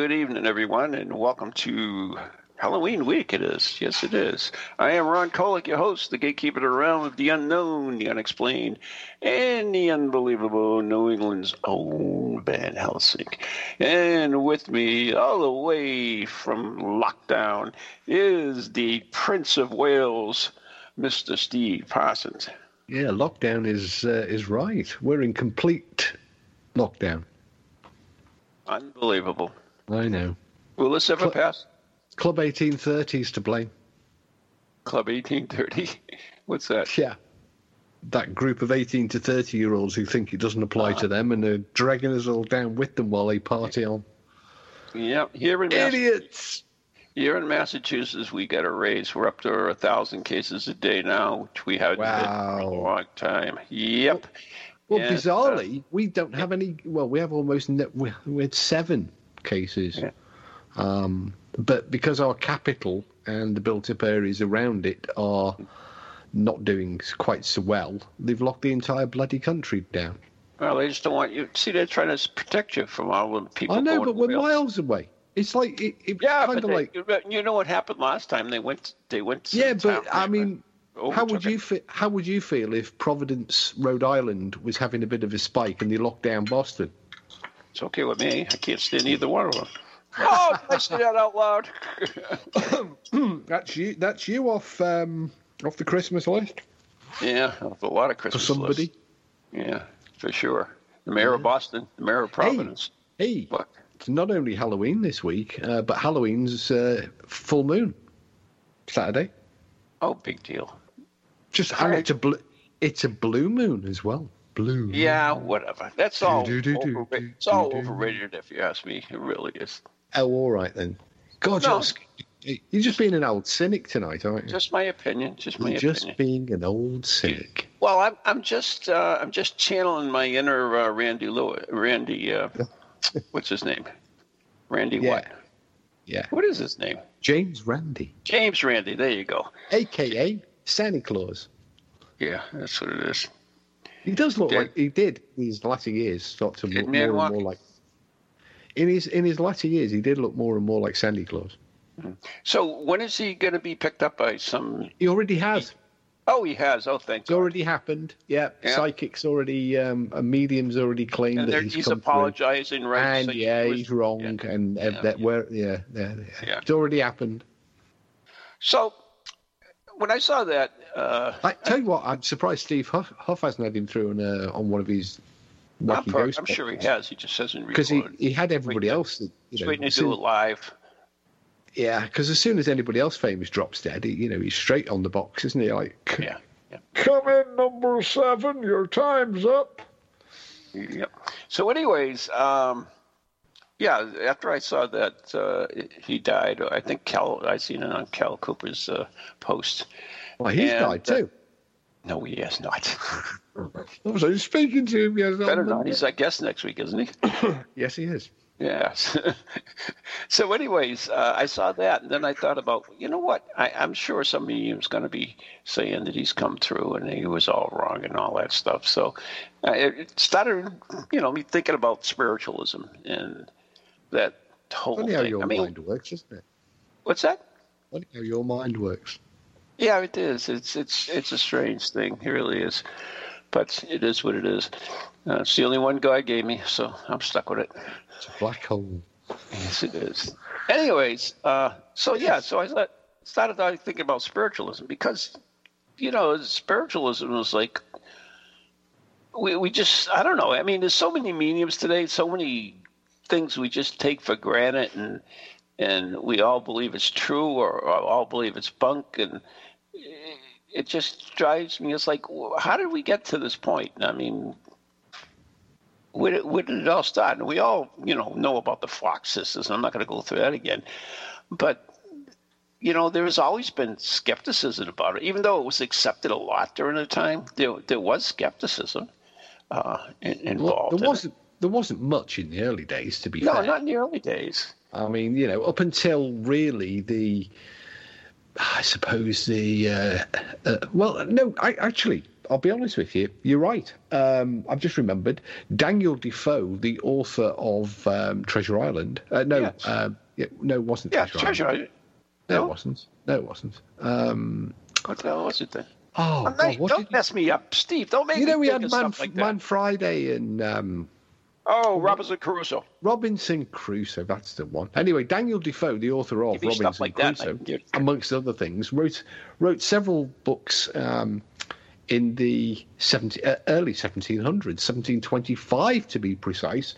good evening, everyone, and welcome to Halloween week. It is. Yes, it is. I am Ron Kolick, your host, the gatekeeper of the realm of the unknown, the unexplained, and the unbelievable New England's own Van Helsing. And with me, all the way from lockdown, is the Prince of Wales, Mr. Steve Parsons. Yeah, lockdown is uh, is right. We're in complete lockdown. Unbelievable. I know. Will this ever Cl- pass? Club 1830 is to blame. Club 1830. What's that? Yeah. That group of 18 to 30 year olds who think it doesn't apply to ah. them and are dragging us all down with them while they party on. Yeah, here in Idiots! Here in Massachusetts, we got a raise. We're up to a thousand cases a day now, which we haven't had for a long time. Yep. Well, Yeah, bizarrely, we don't have any. Well, we have almost ne- we, we had seven cases, Yeah. um, but because our capital and the built-up areas around it are not doing quite so well, they've locked the entire bloody country down. Well, they just don't want you. See, they're trying to protect you from all the people. I know, but we're wild. miles away. It's like it, it's Yeah, kind of like you know what happened last time? They went. They went. to yeah, but I mean. How would you it. fe- How would you feel if Providence, Rhode Island, was having a bit of a spike and they locked down Boston? It's okay with me. I can't stand either one of them. Oh, did I say that out loud? That's you. That's you off um, off the Christmas list yeah, off a lot of Christmas for somebody. lists. Yeah, for sure. The mayor of Boston, the mayor of Providence. Hey, What? it's not only Halloween this week, uh, but Halloween's uh, full moon Saturday. Oh, big deal. Just and it's a bl- it's a blue moon as well. Blue. Yeah, whatever. That's all. do, do, do, overra- it's all do, do. overrated, if you ask me. It really is. Oh, all right then. God, No. you're, you're just being an old cynic tonight, aren't you? Just my opinion. Just my You're just opinion. being an old cynic. Well, I'm I'm just uh, I'm just channeling my inner uh, Randy Lewis. Randy, uh, what's his name? Randy Yeah. what? Yeah. What is his name? James Randi, James Randi. There you go. aka Santa Claus. Yeah, that's what it is. He does look Did- like he did in his latter years. Start to look more and more like. In his in his latter years, he did look more and more like Sandy Claus. So when is he going to be picked up by some? He already has. Oh, he has. Oh, thank you. It's God. already happened. Yeah, Yeah. psychics already. Um, a medium's already claimed And that he's, he's apologizing, through. right? And yeah, he was- he's wrong, yeah. and Yeah, that where yeah, yeah, Yeah. it's already happened. So when I saw that, uh, I tell you what, I'm surprised Steve Huff, Huff hasn't had him through on uh, on one of his I'm, wacky pro- ghost I'm sure he has. He just hasn't because he, he had everybody Waiting- else. That, you know, waiting to do it live. Yeah, because as soon as anybody else famous drops dead, he, you know, he's straight on the box, isn't he? Like, Yeah. Yeah. come in, number seven, your time's up. Yep. So, anyways, um, yeah. After I saw that uh, he died, I think Cal. I seen it on Cal Cooper's uh, post. Well, he's And, died too. No, he has not. I was speaking to him. Yes, Better not. He's, I guess, next week, isn't he? yes, he is. Yes. so, anyways, uh, I saw that, and then I thought about, you know what? I, I'm sure some medium's going to be saying that he's come through and he was all wrong and all that stuff. So, uh, it, it started, you know, me thinking about spiritualism and that whole Funny how your I mean, mind works, isn't it? what's that? Funny how your mind works. Yeah, it is. It's it's it's a strange thing. It really is. But it is what it is. Uh, it's the only one God gave me, so I'm stuck with it. It's a black hole. Yes, it is. Anyways, uh, so yeah, so I thought, started out thinking about spiritualism because, you know, spiritualism was like, we, we just, I don't know. I mean, there's so many mediums today, so many things we just take for granted and, and we all believe it's true or, or all believe it's bunk. And it, just drives me. It's like, how did we get to this point? I mean, where, did- where did it all start? And we all, you know, know about the Fox sisters. and I'm not going to go through that again. But, you know, there has always been skepticism about it. Even though it was accepted a lot during the time, there, there was skepticism uh, in, Well, involved. in there it. There wasn't much in the early days, to be No, fair. not in the early days. I mean, you know, up until really the, I suppose the, uh, uh, well, no, I actually, I'll be honest with you, you're right. Um, I've just remembered Daniel Defoe, the author of um, Treasure Island. Uh, no, Yes. um, yeah, no, it wasn't Yeah, Treasure, treasure. Island. Island. No, No? it wasn't. No, it wasn't. Um, What the hell was it then? oh, Oh, God, mate, what don't mess me up, Steve. Don't make you me know, we had Man, like. Man Friday and um, oh, Robinson Crusoe. Robinson Crusoe, that's the one. Anyway, Daniel Defoe, the author of Give me stuff Robinson like Crusoe. You're- amongst other things, wrote wrote several books um, in the 17, uh, early 1700s, 1725 to be precise.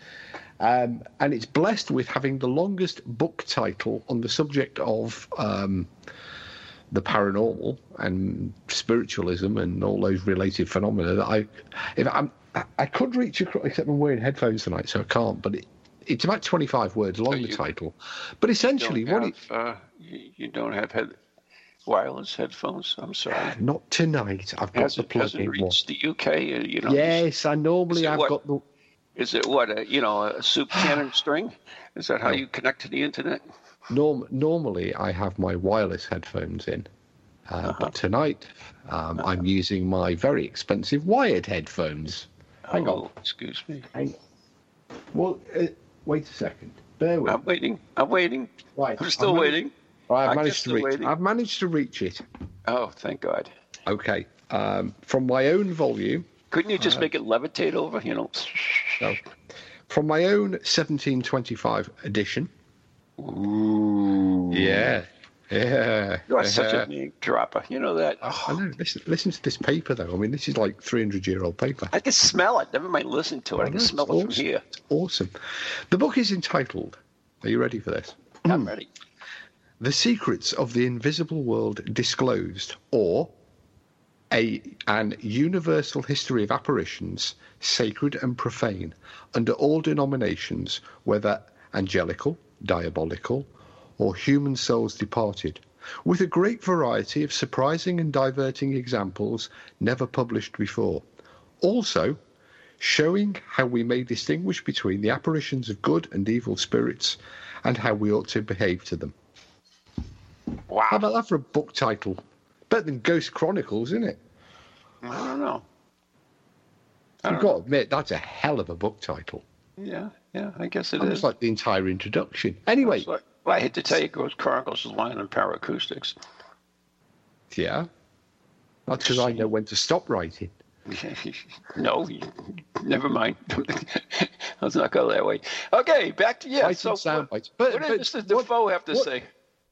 Um, and it's blessed with having the longest book title on the subject of um, the paranormal and spiritualism and all those related phenomena that I, if I'm, I- I could reach across, except I'm wearing headphones tonight, so I can't. But it, it's about 25 words long, the you- title. But essentially, what it, uh, you, don't have head, wireless headphones. I'm sorry. not tonight. I've got Has the it, has plug-in it one. reached the UK? Uh, You know, Yes, I normally I've what- got the. Is it what a, you know a soup can and string? Is that how No. you connect to the internet? Norm, normally, I have my wireless headphones in, uh, Uh-huh. but tonight um, I'm using my very expensive wired headphones. Hang oh, on. excuse me. Hang on. Well, uh, wait a second. Bear with. I'm waiting. I'm waiting. Right, I'm still I've waiting. I've I'm managed to reach. waiting. I've managed to reach it. Oh, thank God. Okay. Um, from my own volume. Couldn't you just make it levitate over? You know. No. From my own 1725 edition. Ooh. Yeah. Yeah. You are such yeah. a uh-huh. name dropper. You know that. Oh, I Oh, know. Listen, listen to this paper, though. I mean, this is like 300 year old paper. I can smell it. Never mind listen to it. I can smell it's it from awesome. here. It's awesome. The book is entitled. Are you ready for this? I'm hmm. ready. The Secrets of the Invisible World Disclosed, or a an universal history of apparitions, sacred and profane, under all denominations, whether angelical, diabolical, or human souls departed, with a great variety of surprising and diverting examples never published before. Also, showing how we may distinguish between the apparitions of good and evil spirits and how we ought to behave to them. Wow. How about that for a book title? Better than Ghost Chronicles, isn't it? I don't know. I You've don't got to admit, that's a hell of a book title. Yeah, yeah. I guess it is. Almost like the entire introduction. Anyway, like- well, I hate to tell you, Ghost Chronicles is lying on Paracoustics. yeah. That's because I know when to stop writing. no, never mind. Let's not go that way. Okay, back to yeah. So sound what, bites. But, what does Mr. Defoe have to what- say?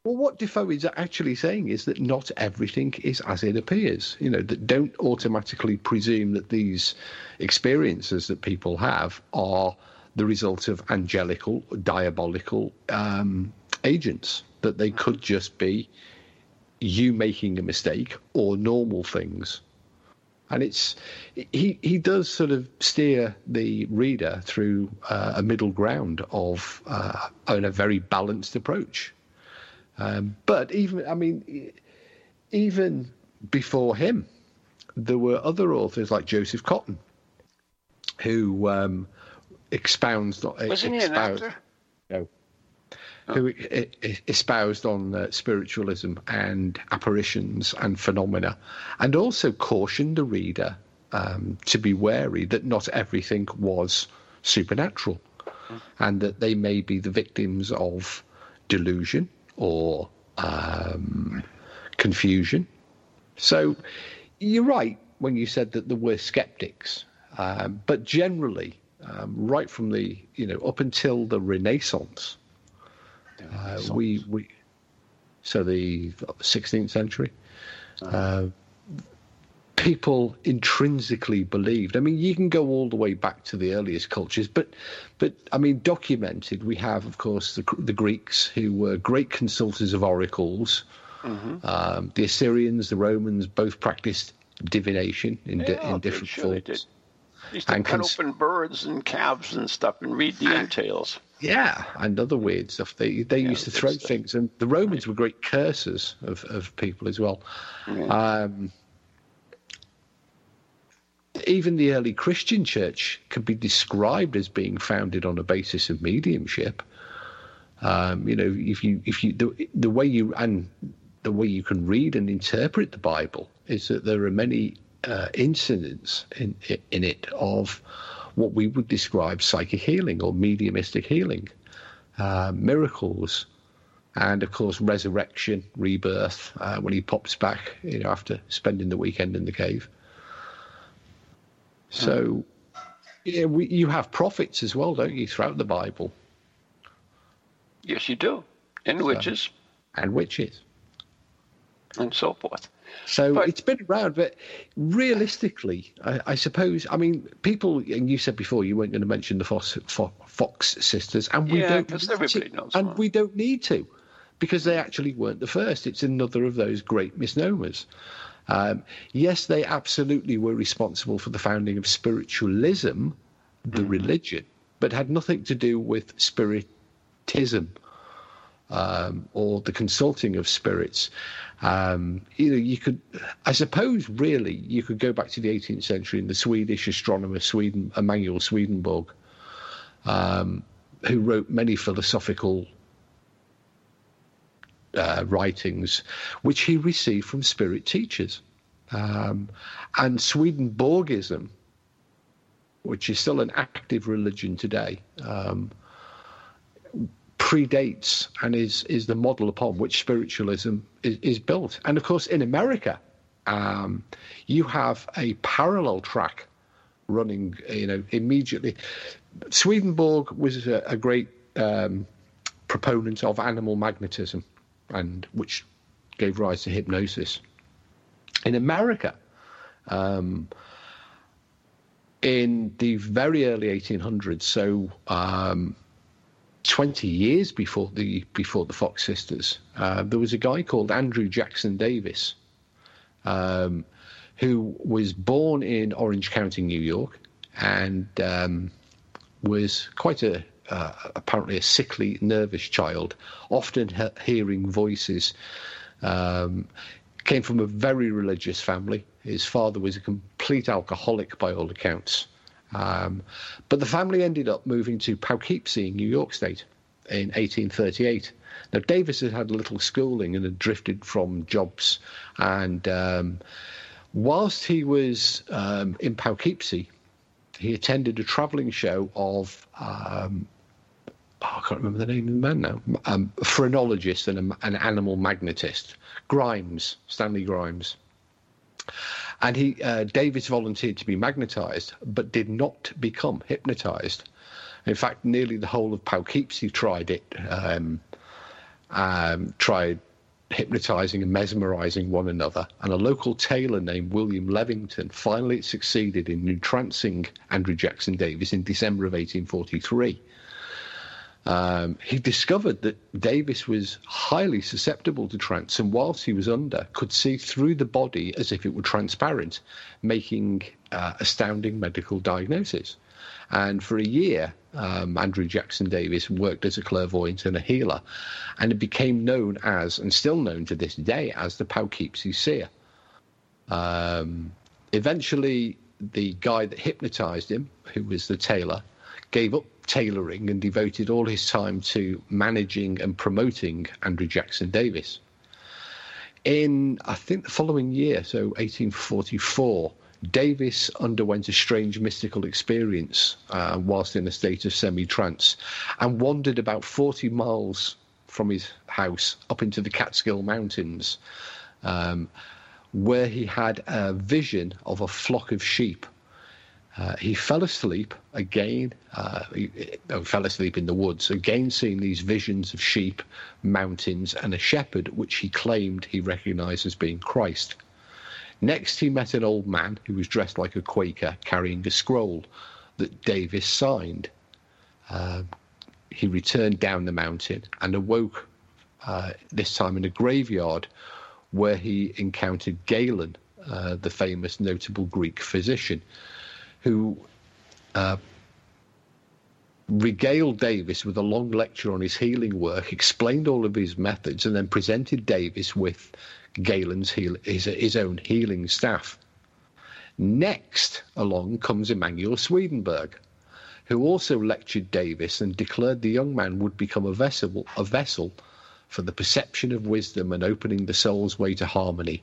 Well, what Defoe is actually saying is that not everything is as it appears. You know, that don't automatically presume that these experiences that people have are the result of angelical, diabolical um, agents. That they could just be you making a mistake or normal things. And it's he he does sort of steer the reader through uh, a middle ground of uh, and a very balanced approach. Um, but even, I mean, even before him, there were other authors like Joseph Cotton, who um, expounds. Wasn't he an actor? No. Who espoused on uh, spiritualism and apparitions and phenomena, and also cautioned the reader um, to be wary that not everything was supernatural, and that they may be the victims of delusion or um, confusion. So you're right when you said that there were skeptics, um, but generally, um, right from the you know up until the Renaissance, uh, we we so the 16th century. Uh, people intrinsically believed. I mean, you can go all the way back to the earliest cultures, but, but I mean, documented. We have, of course, the the Greeks who were great consultants of oracles. Um, the Assyrians, the Romans, both practiced divination in, di- Yeah, in different surely forms. Used to And cut cons- open birds and calves and stuff and read the entails. Yeah, and other weird stuff. They they used to throw stuff. things, and the Romans were great cursors of, of people as well. Um, even the early Christian church could be described as being founded on a basis of mediumship. Um, you know, if you if you the, the way you and the way you can read and interpret the Bible is that there are many uh, incidents in in it of what we would describe psychic healing or mediumistic healing, uh, miracles, and of course resurrection, rebirth uh, when he pops back, you know, after spending the weekend in the cave. So, yeah, we, you have prophets as well, don't you, throughout the Bible, Yes, you do. And witches and witches. and so forth. So But- it's been around, but realistically, I, I suppose. I mean, people, and you said before you weren't going to mention the Fox, Fox sisters, and we Yeah, don't everybody to, knows and one. we don't need to, because they actually weren't the first. It's another of those great misnomers. Um, yes, they absolutely were responsible for the founding of spiritualism, the Mm-hmm. religion, but had nothing to do with spiritism um, or the consulting of spirits. Um, you know, you could, I suppose, really, you could go back to the 18th century and the Swedish astronomer Sweden, Emanuel Swedenborg, um, who wrote many philosophical uh, writings, which he received from spirit teachers. Um, and Swedenborgism, which is still an active religion today, um, predates and is is the model upon which spiritualism is, is built. And of course, in America, um, you have a parallel track running. You know, immediately. Swedenborg was a, a great um, proponent of animal magnetism, and which gave rise to hypnosis. In America, um, in the very early 1800s, so um, 20 years before the before the Fox sisters, uh, there was a guy called Andrew Jackson Davis, um, who was born in Orange County, New York, and um, was quite a uh, apparently a sickly, nervous child, often he- hearing voices. Um, came from a very religious family. His father was a complete alcoholic by all accounts. Um, but the family ended up moving to Poughkeepsie New York State in 1838. Now, Davis had had a little schooling and had drifted from jobs. And um, whilst he was um, in Poughkeepsie, he attended a travelling show of um, oh, I can't remember the name of the man now. Um, a phrenologist and a, an animal magnetist, Grimes, Stanley Grimes. And he, uh, Davis volunteered to be magnetized, but did not become hypnotized. In fact, nearly the whole of Poughkeepsie tried it, um, um, tried hypnotizing and mesmerizing one another. And a local tailor named William Levington finally succeeded in entrancing Andrew Jackson Davis in December of 1843 um, he discovered that Davis was highly susceptible to trance, and whilst he was under, could see through the body as if it were transparent, making uh, astounding medical diagnoses. And for a year, um, Andrew Jackson Davis worked as a clairvoyant and a healer, and it became known as, and still known to this day, as the Poughkeepsie Seer. Um, eventually, the guy that hypnotized him, who was the tailor, gave up tailoring and devoted all his time to managing and promoting Andrew Jackson Davis. In, I think, the following year, so 1844, Davis underwent a strange mystical experience uh, whilst in a state of semi trance and wandered about 40 miles from his house up into the Catskill Mountains, um, where he had a vision of a flock of sheep uh, he fell asleep again. Uh, he, he fell asleep in the woods, again seeing these visions of sheep, mountains, and a shepherd, which he claimed he recognized as being Christ. Next, he met an old man who was dressed like a Quaker, carrying a scroll that Davis signed. Uh, he returned down the mountain and awoke, uh, this time in a graveyard, where he encountered Galen, uh, the famous notable Greek physician who uh, regaled Davis with a long lecture on his healing work, explained all of his methods, and then presented Davis with Galen's heal- his, his own healing staff. Next along comes Emanuel Swedenborg, who also lectured Davis and declared the young man would become a vessel, a vessel for the perception of wisdom and opening the soul's way to harmony.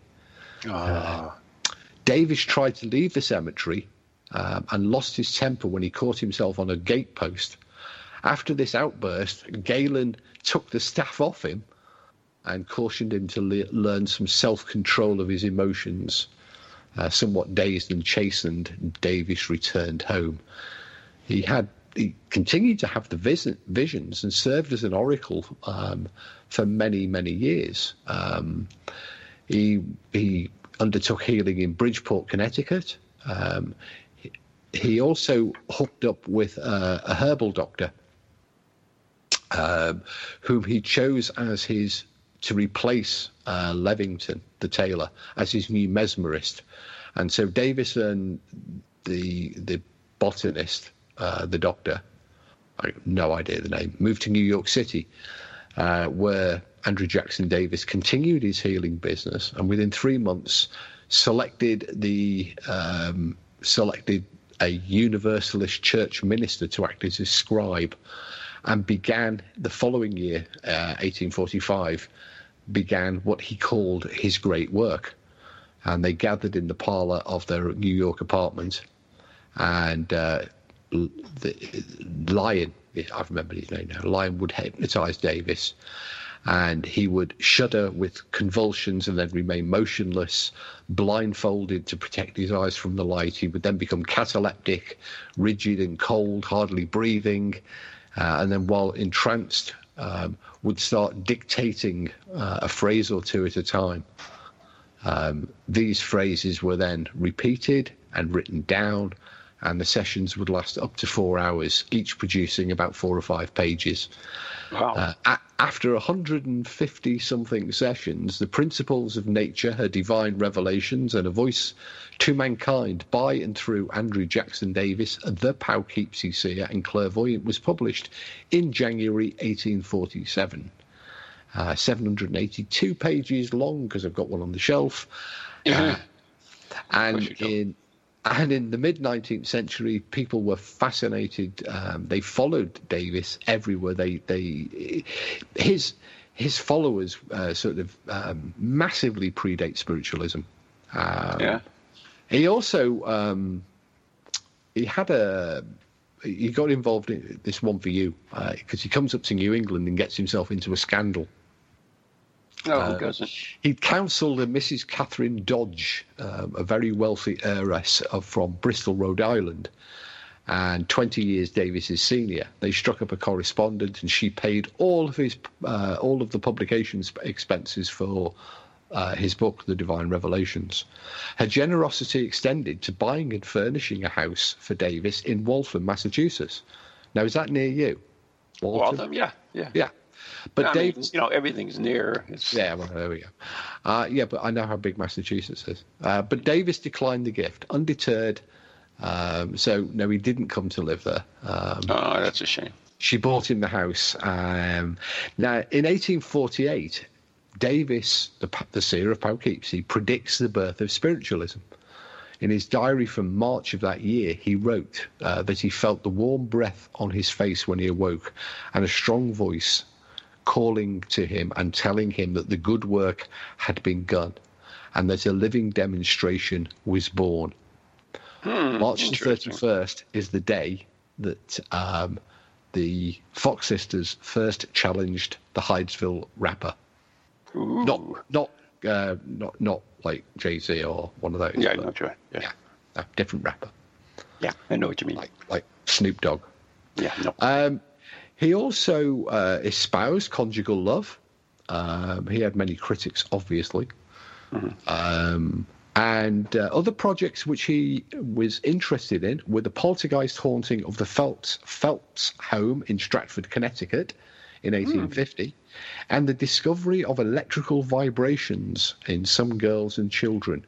Uh, Davis tried to leave the cemetery um, and lost his temper when he caught himself on a gatepost. After this outburst, Galen took the staff off him and cautioned him to le- learn some self control of his emotions. Uh, somewhat dazed and chastened, Davis returned home. He had he continued to have the vis- visions and served as an oracle um, for many many years. Um, he he undertook healing in Bridgeport, Connecticut. Um, he, also hooked up with uh, a herbal doctor, um, whom he chose as his to replace uh, Levington, the tailor, as his new mesmerist. And so Davis and the the botanist, uh, the doctor, I have no idea the name, moved to New York City, uh, where Andrew Jackson Davis continued his healing business, and within three months, selected the um, selected a Universalist church minister to act as his scribe, and began the following year, uh, 1845, began what he called his great work. And they gathered in the parlor of their New York apartment, and uh, the Lyon, I remember his name now, Lyon would hypnotize Davis and he would shudder with convulsions and then remain motionless, blindfolded to protect his eyes from the light. He would then become cataleptic, rigid and cold, hardly breathing, uh, and then while entranced, um, would start dictating uh, a phrase or two at a time. Um, these phrases were then repeated and written down, and the sessions would last up to four hours, each producing about four or five pages. Wow. Uh, a- after 150 something sessions, the principles of nature, her divine revelations, and a voice to mankind by and through Andrew Jackson Davis, the Poughkeepsie seer and clairvoyant, was published in January 1847. Uh, 782 pages long because I've got one on the shelf. Uh, and in and in the mid 19th century, people were fascinated. Um, they followed Davis everywhere. They they his his followers uh, sort of um, massively predate spiritualism. Um, yeah. He also um, he had a he got involved in this one for you because he comes up to New England and gets himself into a scandal. No, who doesn't? He counselled a Mrs. Catherine Dodge, um, a very wealthy heiress of, from Bristol, Rhode Island, and 20 years Davis's senior. They struck up a correspondence, and she paid all of his uh, all of the publications expenses for uh, his book, The Divine Revelations. Her generosity extended to buying and furnishing a house for Davis in Waltham, Massachusetts. Now, is that near you? Waltham, yeah, yeah. Yeah. But I mean, Davis. you know, everything's near. It's, Yeah, well, there we go. Uh, yeah, but I know how big Massachusetts is. Uh, but Davis declined the gift, undeterred. Um, so, no, he didn't come to live there. Um, Oh, that's a shame. she bought him the house. Um, now, in 1848, Davis, the, the seer of Poughkeepsie, predicts the birth of spiritualism. In his diary from March of that year, he wrote uh, that he felt the warm breath on his face when he awoke and a strong voice calling to him and telling him that the good work had been done and that a living demonstration was born. March the 31st is the day that um, the Fox sisters first challenged the Hydesville rapper. Ooh. Not, not, uh, not, not like Jay Z or one of those. Yeah, but- know, Joy. Yeah. yeah, a different rapper, yeah, I know what you mean. like like Snoop Dogg. yeah, no. Um, he also uh, espoused conjugal love. Um, he had many critics, obviously. Um, and uh, other projects which he was interested in were the poltergeist haunting of the Phelps, Phelps home in Stratford, Connecticut in 1850, and the discovery of electrical vibrations in some girls and children,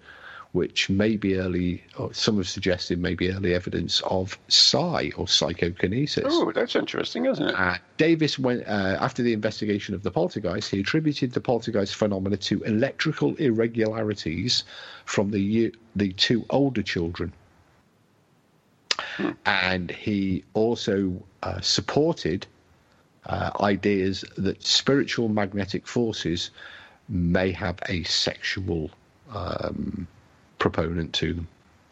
which may be early, or some have suggested may be early evidence of psi or psychokinesis. Oh, that's interesting, isn't it? Uh, Davis went uh, after the investigation of the poltergeist. He attributed the poltergeist phenomena to electrical irregularities from the the two older children, hmm. and he also uh, supported uh, ideas that spiritual magnetic forces may have a sexual um, proponent to them.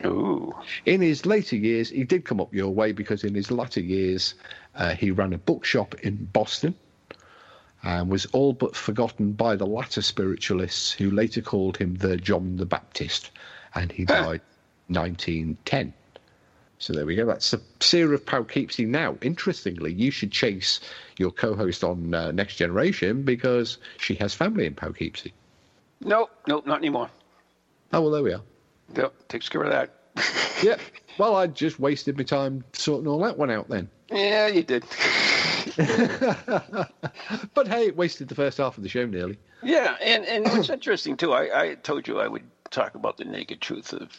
Ooh. In his later years, he did come up your way because in his latter years, uh, he ran a bookshop in Boston and was all but forgotten by the latter spiritualists who later called him the John the Baptist, and he died 1910. So there we go. That's the seer of Poughkeepsie. Now, interestingly, you should chase your co-host on uh, Next Generation because she has family in Poughkeepsie. Nope, nope, not anymore. Oh well, there we are. Yep, takes care of that. yeah. Well, I just wasted my time sorting all that one out then. Yeah, you did. but hey, it wasted the first half of the show nearly. Yeah, and and what's interesting too, I, I told you I would talk about the naked truth of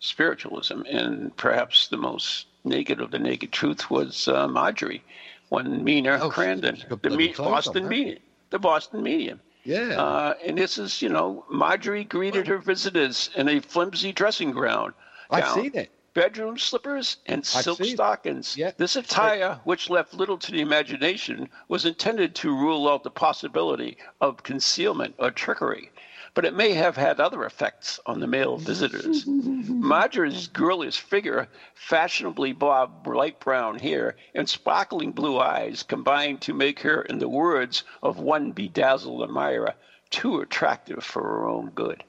spiritualism, and perhaps the most naked of the naked truth was uh, Marjorie, when Mina oh, Crandon, the me- Boston medium, the Boston medium. Yeah. Uh, and this is, you know, Marjorie greeted her visitors in a flimsy dressing gown. I've seen it. Bedroom slippers and silk stockings. Yeah. This attire, which left little to the imagination, was intended to rule out the possibility of concealment or trickery but it may have had other effects on the male visitors. Marjorie's girlish figure, fashionably bobbed light brown hair, and sparkling blue eyes combined to make her, in the words of one bedazzled admirer, too attractive for her own good.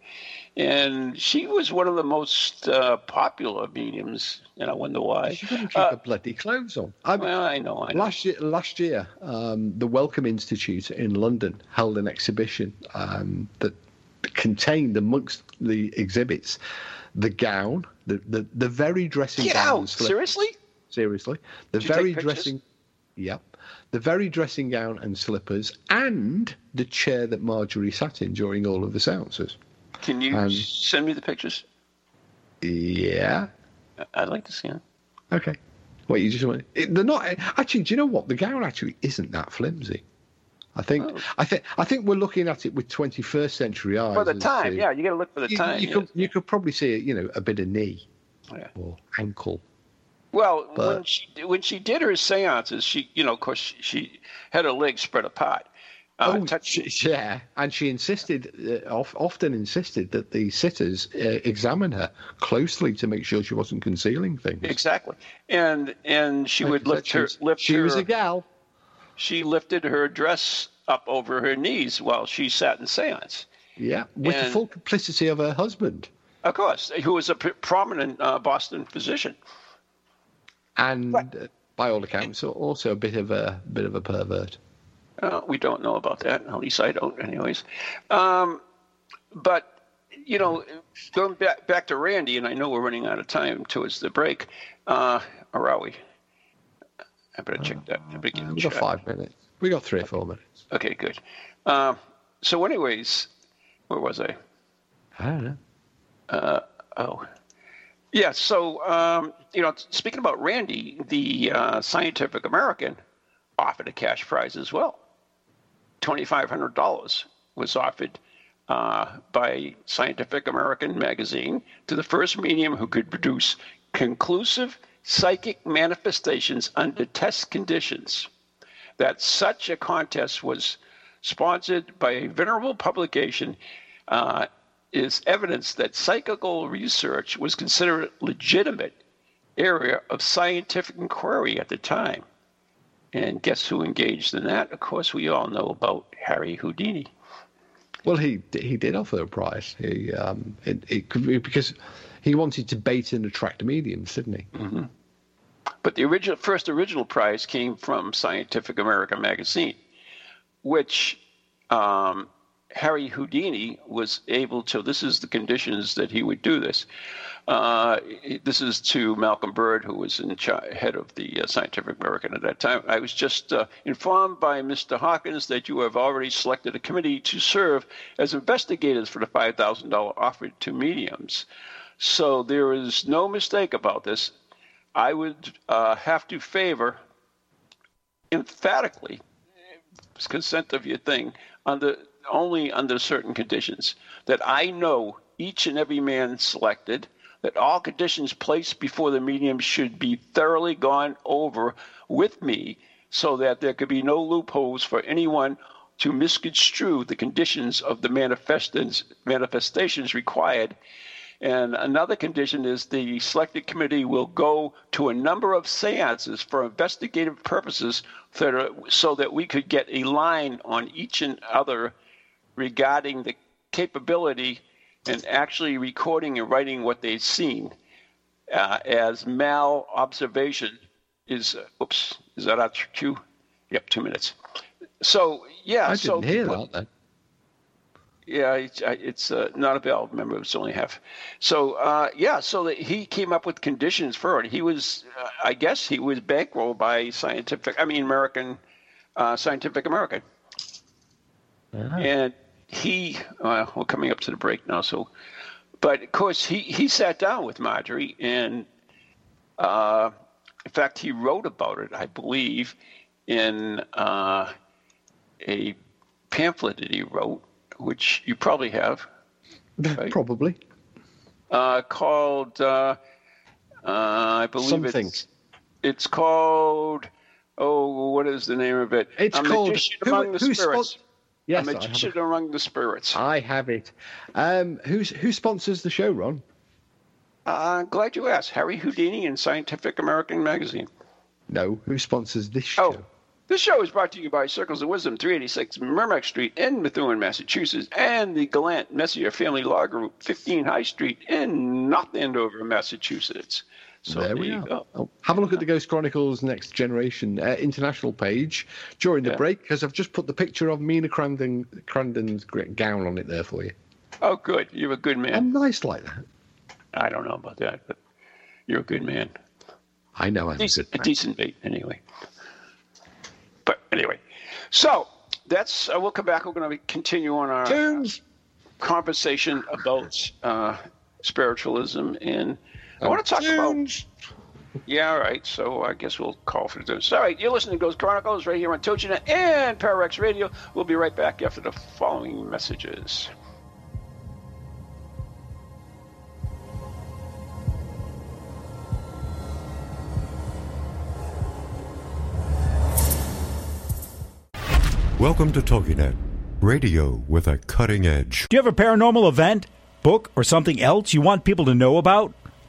And she was one of the most uh, popular mediums, and I wonder why. She couldn't keep uh, her bloody clothes on. I well, I know. I know. Last year, last year um, the Wellcome Institute in London held an exhibition um, that contained amongst the exhibits the gown, the, the, the very dressing Get gown. Out. Seriously? Seriously. The Did very dressing. Yep. The very dressing gown and slippers, and the chair that Marjorie sat in during all of the seances. Can you and, send me the pictures? Yeah. I'd like to see them. Okay. Wait, you just want? They're not actually. Do you know what? The gown actually isn't that flimsy. I think oh. I think I think we're looking at it with 21st century eyes. For the time, yeah, you got to look for the you, time. You, could you could probably see you know a bit of knee oh, yeah. or ankle. Well, but, when she when she did her seances, she you know, of course, she, she had her legs spread apart. Uh, oh, touch- yeah, and she insisted, uh, often insisted that the sitters uh, examine her closely to make sure she wasn't concealing things. Exactly, and and she like would lift her lift She her, was a gal she lifted her dress up over her knees while she sat in seance. Yeah, with and, the full complicity of her husband. Of course, who was a prominent uh, Boston physician. And uh, by all accounts, also a bit of a bit of a pervert. Uh, we don't know about that. At least I don't, anyways. Um, but you know, going back back to Randi, and I know we're running out of time towards the break. Uh, or are we? I better check that. I better uh, we got five minutes. We got three or four minutes. Okay, good. Uh, so, anyways, where was I? I don't know. Uh, oh, yeah. So, um, you know, speaking about Randi, the uh, Scientific American offered a cash prize as well. Twenty-five hundred dollars was offered uh, by Scientific American magazine to the first medium who could produce conclusive psychic manifestations under test conditions. That such a contest was sponsored by a venerable publication uh, is evidence that psychical research was considered a legitimate area of scientific inquiry at the time. And guess who engaged in that? Of course, we all know about Harry Houdini. Well, he he did offer a prize. He um, it, it could be because he wanted to bait and attract mediums, didn't he? Mm-hmm. But the original, first original prize came from Scientific American magazine, which um, Harry Houdini was able to. This is the conditions that he would do this. Uh, this is to Malcolm Bird, who was in charge, head of the uh, Scientific American at that time. I was just uh, informed by Mr. Hawkins that you have already selected a committee to serve as investigators for the $5,000 offered to mediums. So there is no mistake about this. I would uh, have to favor emphatically consent of your thing under only under certain conditions that I know each and every man selected that all conditions placed before the medium should be thoroughly gone over with me so that there could be no loopholes for anyone to misconstrue the conditions of the manifestations required. And another condition is the selected committee will go to a number of seances for investigative purposes so that we could get a line on each and other regarding the capability and actually recording and writing what they've seen uh, as mal observation is uh, oops is that our cue yep two minutes. So yeah I so didn't hear that. Yeah it's, it's uh, not a bell remember it's only half. So uh, yeah so that he came up with conditions for it. He was uh, i guess he was bankrolled by scientific i mean american uh, scientific american. Uh-huh. and he uh, we're coming up to the break now so but of course he he sat down with marjorie and uh, in fact he wrote about it i believe in uh, a pamphlet that he wrote which you probably have right? probably uh, called uh, uh, i believe Something. it's it's called oh what is the name of it it's A called who, who spot- Yes, a I have magician among the spirits. I have it. Um, who's who sponsors the show, Ron? Uh, glad you asked. Harry Houdini in Scientific American Magazine. No, who sponsors this show? Oh, this show is brought to you by Circles of Wisdom, 386 Merrimack Street in Methuen, Massachusetts, and the Gallant Messier Family Law Group, 15 High Street in North Andover, Massachusetts. So there we you are. go. Oh, have a look at the Ghost Chronicles Next Generation uh, international page during the Yeah. break because I've just put the picture of Mina Crandon, Crandon's gown on it there for you. Oh, good. You're a good man. I'm nice like that. I don't know about that, but you're a good man. I know I'm a a decent bait anyway. But anyway, so that's uh, we'll come back. We're going to continue on our Tunes. conversation about uh, spiritualism, and I want to oh, talk about. Yeah, all right. So I guess we'll call for this. All right, you're listening to Ghost Chronicles right here on TogiNet and Pararex Radio. We'll be right back after the following messages. Welcome to TogiNet, radio with a cutting edge. Do you have a paranormal event, book, or something else you want people to know about?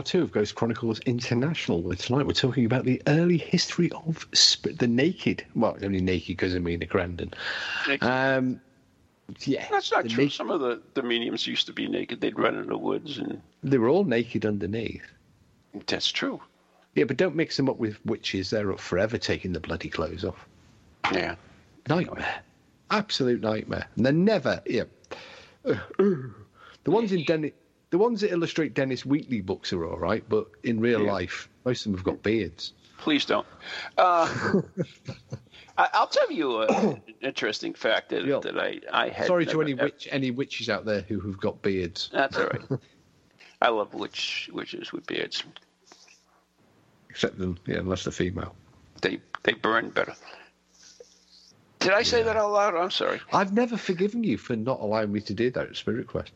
Part two of Ghost Chronicles International. Where Tonight we're talking about the early history of sp- the naked. Well, only naked because of Mina. Naked. Um, Yeah, That's not true. na- Some of the, the mediums used to be naked. They'd run in the woods, and They were all naked underneath. that's true. Yeah, but don't mix them up with witches. They're up forever taking the bloody clothes off. Yeah. Nightmare. Absolute nightmare. And they're never. Yeah. The ones in Dennis, the ones that illustrate Dennis Wheatley books are all right, but in real Yeah. life, most of them have got beards. Please don't. Uh, I, I'll tell you an interesting fact that, Yeah. that I, I had. Sorry to any witch, any witches out there who have got beards, That's all right. I love witch witches with beards. except them, yeah, unless they're female. They they burn better. Did I say that out loud? I'm sorry. I've never forgiven you for not allowing me to do that at Spirit Quest.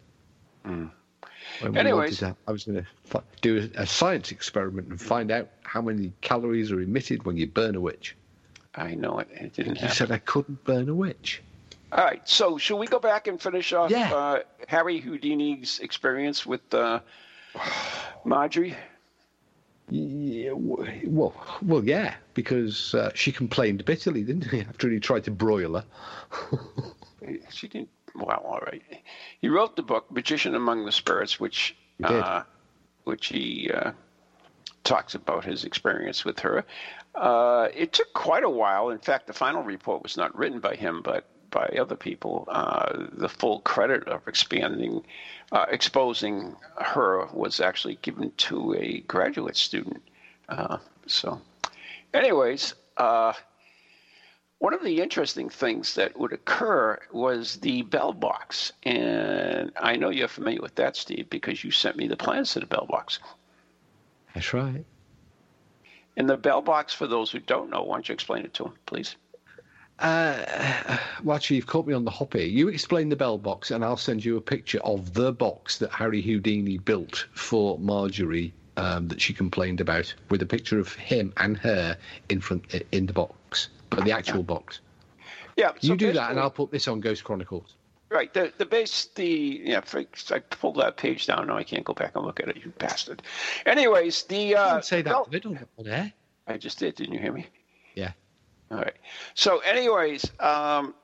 When Anyways. to- I was going to do a, a science experiment and find out how many calories are emitted when you burn a witch. I know it. It didn't You happen. said I couldn't burn a witch. All right. So, should we go back and finish off Yeah. uh, Harry Houdini's experience with uh, Margery? Yeah, well, well, yeah, because uh, she complained bitterly, didn't she, after he tried to broil her? She didn't. Well, all right. He wrote the book "Magician Among the Spirits," which He uh, which he uh, talks about his experience with her. Uh, it took quite a while. In fact, the final report was not written by him, but by other people. Uh, the full credit of expanding, uh, exposing her was actually given to a graduate student. Uh, so, anyways. One of the interesting things that would occur was the bell box. And I know you're familiar with that, Steve, because you sent me the plans to the bell box. That's right. And the bell box, for those who don't know, why don't you explain it to them, please? Uh, well, actually, you've caught me on the hop here. You explain the bell box, and I'll send you a picture of the box that Harry Houdini built for Margery um, that she complained about, with a picture of him and her in front in the box, but the actual box. Yeah, so you do that, and I'll put this on Ghost Chronicles. Right. The the base the yeah. I pulled that page down. Now I can't go back and look at it. You bastard. Anyways, the uh, say that bell- word on, on air. I just did. Didn't you hear me? Yeah. All right. So, anyways, um,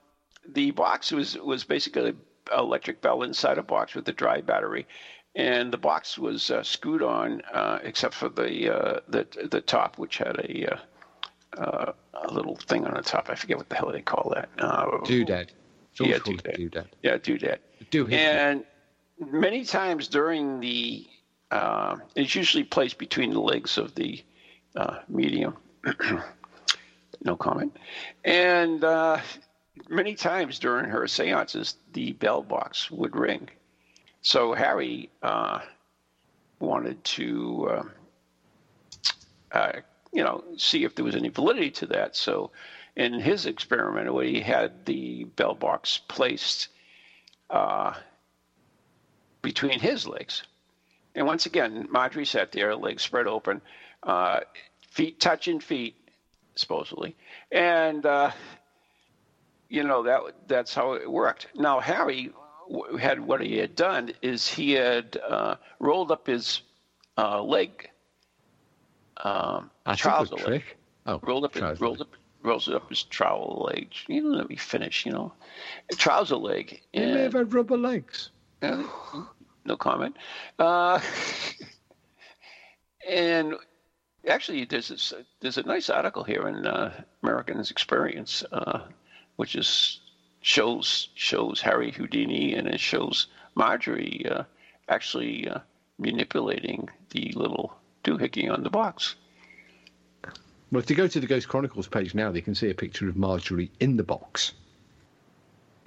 the box was was basically an electric bell inside a box with a dry battery, and the box was uh, screwed on, uh, except for the uh, the the top, which had a uh, a little thing on the top. I forget what the hell they call that. Uh, Doodad. Yeah, doodad. doodad. Yeah, do that. Do hit. And many times during the, uh, it's usually placed between the legs of the uh, medium. no comment. And uh, many times during her seances, the bell box would ring. So Harry uh, wanted to, uh, you know, see if there was any validity to that. So in his experiment, where he had the bell box placed uh, between his legs. And once again, Margery sat there, legs spread open, uh, feet touching feet, supposedly, and uh, you know that that's how it worked. Now Harry had what he had done is he had uh, rolled up his uh, leg, um, a trouser leg, trick. Oh, rolled up, his, rolled up, rolls it up his trowel leg. You know, let me finish. You know, trouser leg. He may have had rubber legs. no comment. Uh, and actually, there's this, there's a nice article here in uh, Americans Experience, uh, which is shows shows Harry Houdini and it shows Margery uh, actually uh, manipulating the little doohickey on the box. Well, if they go to the Ghost Chronicles page now, they can see a picture of Margery in the box.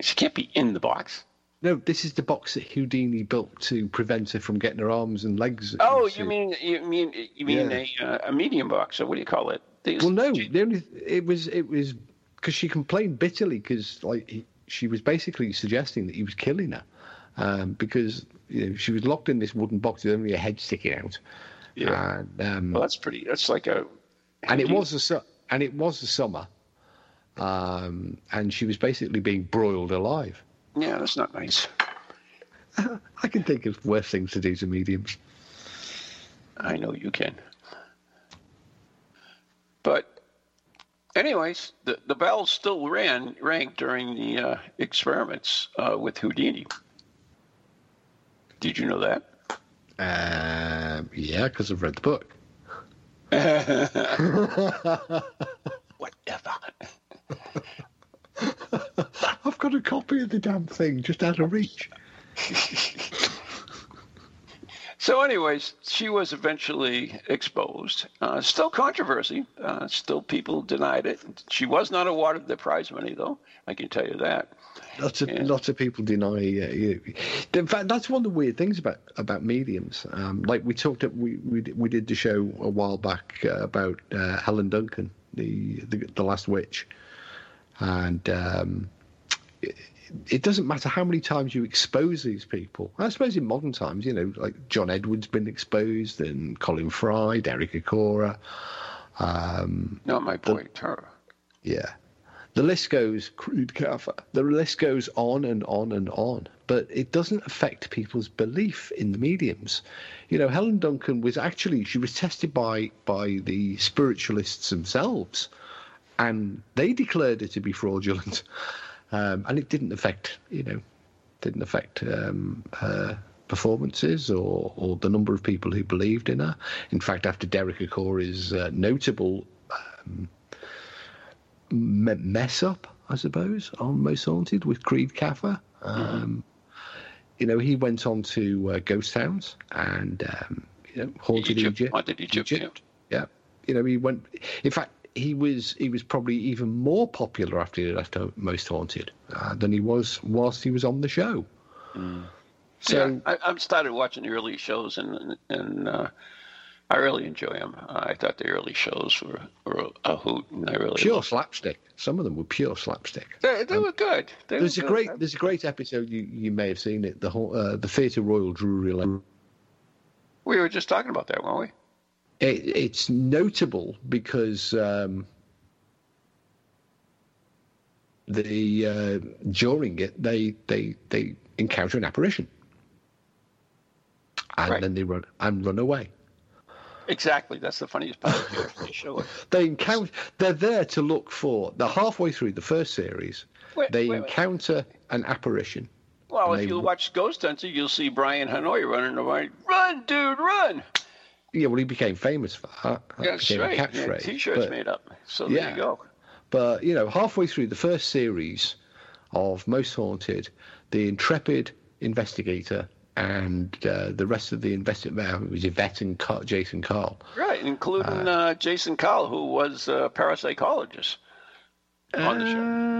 She can't be in the box. No, this is the box that Houdini built to prevent her from getting her arms and legs. Oh, into- you mean you mean you mean Yeah. a uh, a medium box or what do you call it? These- Well, no. The only it was it was because she complained bitterly because like he, she was basically suggesting that he was killing her um, because you know, she was locked in this wooden box with only her head sticking out. Yeah. And, um, Well, that's pretty. That's like a. and it was a su- and it was the summer, um, and she was basically being broiled alive. Yeah, that's not nice. I can think of worse things to do to mediums. I know you can. But, anyways, the, the bells still ran rang during the uh, experiments uh, with Houdini. Did you know that? Um, yeah, because I've read the book. Whatever. I've got a copy of the damn thing just out of reach. So, anyways, she was eventually exposed. Uh, still controversy. Uh, still people denied it. She was not awarded the prize money, though. I can tell you that. Lots of Yeah. lots of people deny. You- in fact, that's one of the weird things about about mediums. Um, like we talked, we we we did the show a while back uh, about uh, Helen Duncan, the, the the last witch, and um, it, doesn't matter how many times you expose these people. I suppose in modern times, you know, like John Edwards been exposed, and Colin Fry, Derek Acorah. Um, Not my boy, Tara. yeah. The list goes crude. The list goes on and on and on. But it doesn't affect people's belief in the mediums. You know, Helen Duncan was actually she was tested by by the spiritualists themselves, and they declared her to be fraudulent. Um, and it didn't affect, you know, didn't affect um, her performances or, or the number of people who believed in her. In fact, after Derek Acorah's uh, notable me- mess up, I suppose, on Most Haunted with Kreed Kafer. Um, You know, he went on to uh, Ghost Towns and um, you know haunted Egypt, Egypt. haunted Egypt, Yeah, you know, he went. In fact, he was he was probably even more popular after he left Most Haunted uh, than he was whilst he was on the show. So yeah, I, I've started watching the early shows, and and uh, I really enjoy them. Uh, I thought the early shows were, were a hoot, and I really pure slapstick. Some of them were pure slapstick. They, they were good. They There's a were great there's a great episode you, you may have seen it the whole, uh, the Theatre Royal Drury Lane. We were just talking about that, weren't we? It, it's notable because um, the uh, during it they they they encounter an apparition and Right. then they run and run away. Exactly. That's the funniest part of the early show. They encounter they're there to look for. They're halfway through the first series. Wait, they wait, wait. encounter an apparition. Well, if you watch Ghost Hunter, you'll see Brian Harnois running around. Run, dude, run! Yeah, well, he became famous for that. That That's became right. Yeah. T-shirts but- made up. So there Yeah. you go. But you know, halfway through the first series of Most Haunted, the intrepid investigator and uh, the rest of the investigator, it was Yvette and Jason Karl. Right, including uh, Jason Karl, who was a parapsychologist on the show.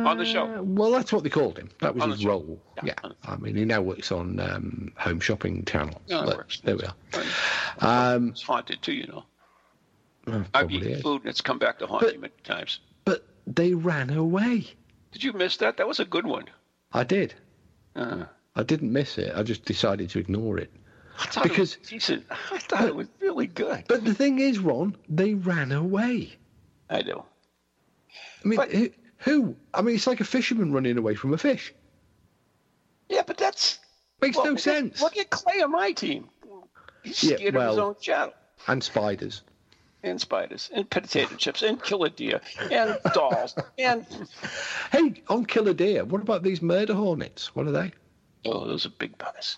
On the Uh, show. Well, that's what they called him. That was On his role. Yeah, Yeah. I mean, he now works on um, Home Shopping Channel. It But works. There we are. Um, It's haunted too, you know. well, I've eaten food and it's come back to haunt But- me many times. But they ran away. Did you miss that? That was a good one. I did. Uh, I didn't miss it. I just decided to ignore it. I thought Because- it was decent. I thought it was really good. But the thing is, Ron, they ran away. I do. I mean, But- who, who? I mean, it's like a fisherman running away from a fish. Yeah, but that's Makes well, no look at- sense. Look at Clay on my team. He's Yeah, scared of his own shadow. And spiders. And spiders, and potato chips, and killer deer, and dolls, and Hey, on Killer Deer, what about these murder hornets? What are they? oh, those are big bugs.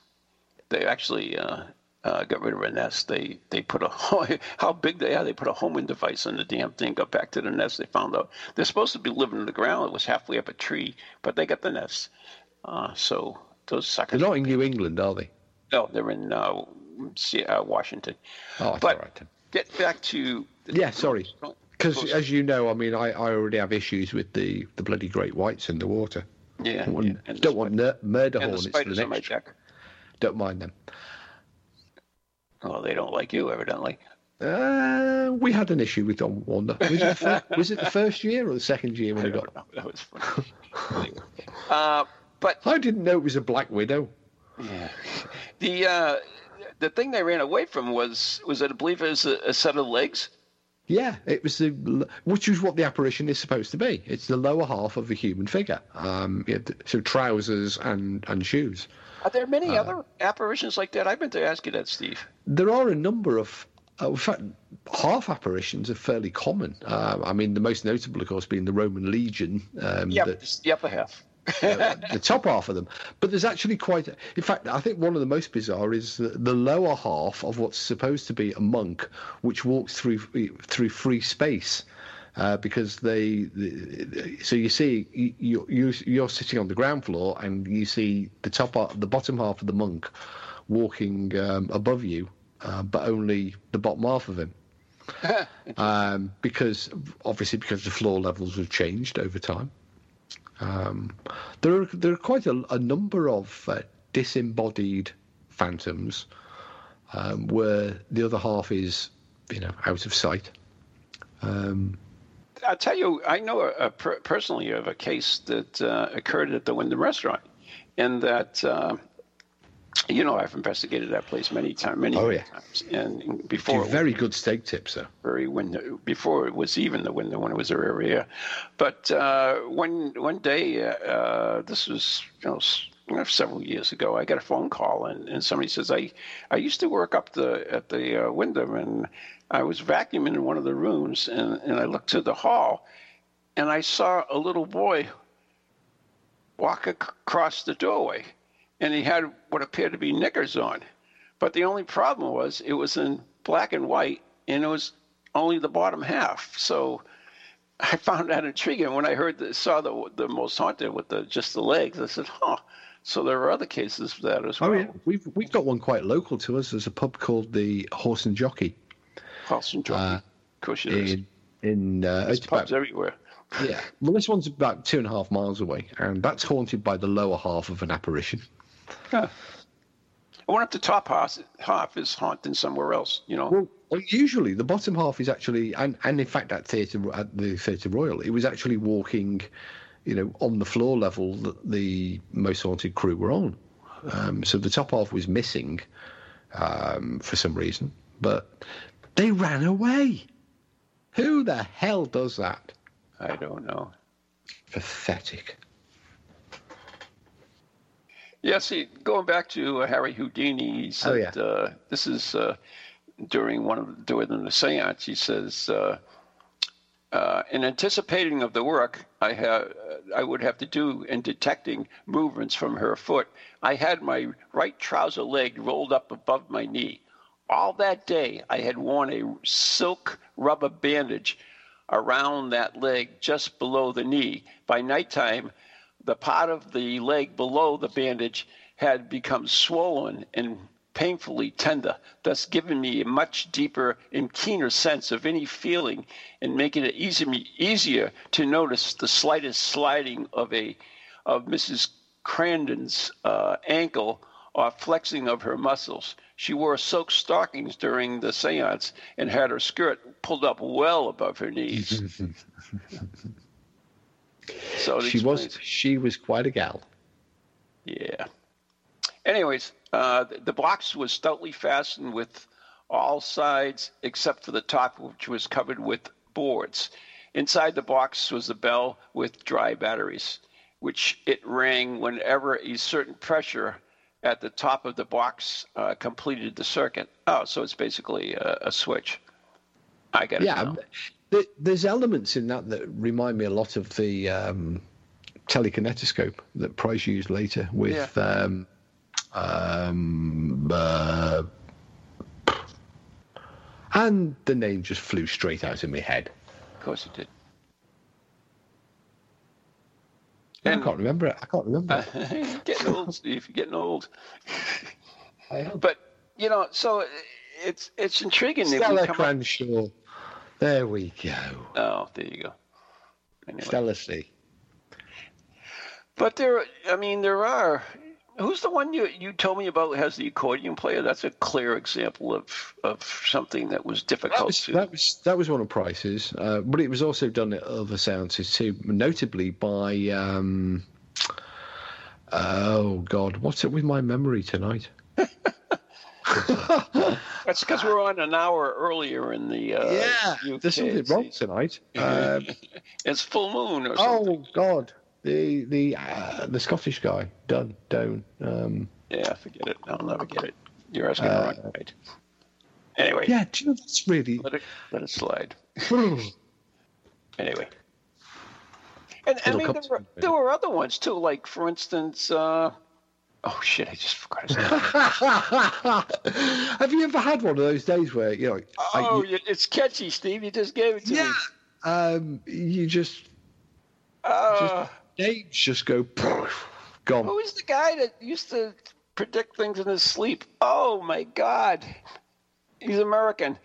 They actually uh, uh, got rid of a nest. They they put a how big they are. They put a homing device on the damn thing. Got back to the nest. They found out they're supposed to be living in the ground. It was halfway up a tree, but they got the nest. Uh, so those suckers. They're not in New England, are they? No, they're in uh, uh, Washington. Oh, that's But all right get back to Yeah, sorry. Because as you know, I mean, I, I already have issues with the, the bloody great whites in the water. yeah, Don't want, yeah, and the don't want murder hornets for the next. Don't mind them. Oh, they don't like you, evidently. Uh, we had an issue with Don Wanda. Was it, the fir- was it the first year or the second year when it got? know. That was funny. uh, but I didn't know it was a Black Widow. yeah, the uh, the thing they ran away from was was it I believe it was a, a set of legs. Yeah, it was the which is what the apparition is supposed to be. It's the lower half of a human figure. Um, so trousers and and shoes. Are there many Uh, other apparitions like that? I meant to ask you that, Steve. There are a number of Uh, in fact, half apparitions are fairly common. Uh, I mean, the most notable, of course, being the Roman Legion. Um, Yep, that- the upper half. uh, the top half of them. But there's actually quite. In fact, I think one of the most bizarre is the, the lower half of what's supposed to be a monk, which walks through through free space. Uh, because they, the, so you see, you, you you're sitting on the ground floor, and you see the top, the bottom half of the monk walking um, above you, uh, but only the bottom half of him um, because obviously because the floor levels have changed over time. Um, there are there are quite a, a number of uh, disembodied phantoms um, where the other half is you know out of sight. Um, I'll tell you, I know a, a per- personally of a case that uh, occurred at the Wyndham restaurant, and that uh, you know I've investigated that place many times, many, Oh, yeah. times, and before very good steak tips, though. very window before it was even the window when it was a area. But uh, one one day, uh, uh, this was you know, s- you know, several years ago, I got a phone call and, and somebody says I I used to work up the at the uh, window and I was vacuuming in one of the rooms and, and I looked to the hall and I saw a little boy walk ac- across the doorway and he had what appeared to be knickers on. But the only problem was it was in black and white, and it was only the bottom half. So I found that intriguing. When I heard the, saw the the most haunted with the just the legs, I said, "Huh." So there are other cases of that as well. Oh yeah, we've we've got one quite local to us. There's a pub called the Horse and Jockey Carlson Jockey. Uh, of course, it is. in in uh, There's pubs about, everywhere. yeah. Well, this one's about two and a half miles away, and that's haunted by the lower half of an apparition. I wonder if the top half, half is haunting somewhere else. You know. Well, well, usually the bottom half is actually, and, and in fact at theatre at the Theatre Royal, it was actually walking, you know, on the floor level that the most haunted crew were on. Um, so the top half was missing um, for some reason, but they ran away. Who the hell does that? I don't know. Pathetic. Yeah, see, going back to uh, Harry Houdini, he said, Oh, yeah. uh, this is uh, during one of the, during the seance, he says, uh, uh, in anticipating of the work I, ha- I would have to do in detecting movements from her foot, I had my right trouser leg rolled up above my knee. All that day, I had worn a silk rubber bandage around that leg just below the knee. By nighttime, the part of the leg below the bandage had become swollen and painfully tender, thus giving me a much deeper and keener sense of any feeling and making it easy, easier to notice the slightest sliding of a of Mrs. Crandon's uh, ankle or flexing of her muscles. She wore silk stockings during the seance and had her skirt pulled up well above her knees. so She was she was quite a gal. yeah. Anyways, uh, the box was stoutly fastened with all sides except for the top, which was covered with boards. Inside the box was a bell with dry batteries, which it rang whenever a certain pressure at the top of the box uh, completed the circuit. Oh, so it's basically a, a switch. I got it. Yeah, um, there's elements in that that remind me a lot of the um, telekinetoscope that Price used later with um, um, uh, and the name just flew straight out of my head. Of course it did. I can't remember it. I can't remember. it. Getting old, Steve. You're getting old. I am. But you know, so it's it's intriguing Stella come up. There we go. Oh, there you go. Anyway. Stella C. But there, I mean, there are. Who's the one you you told me about has the accordion player? That's a clear example of of something that was That difficult was, to. that was that was one of Price's, uh, but it was also done at other sounds too, notably by um, oh god, what's it with my memory tonight? That's because we're on an hour earlier in the. Uh, yeah, UK, there's something wrong tonight. Um, It's full moon or something. oh god, the the uh, the Scottish guy, Dun Doan. Um, Yeah, forget it. I'll never get it. You're asking Uh, the wrong right. Anyway, Yeah, do you know that's really. let it let it slide. Anyway. And I It'll mean, there were, me. there were other ones too. Like, for instance, uh, oh shit, I just forgot his name. Have you ever had one of those days where you know, oh, you- you- it's catchy, Steve. You just gave it to yeah, me. um, you just Uh, names just go gone. who is the guy that used to predict things in his sleep? Oh my God, he's American.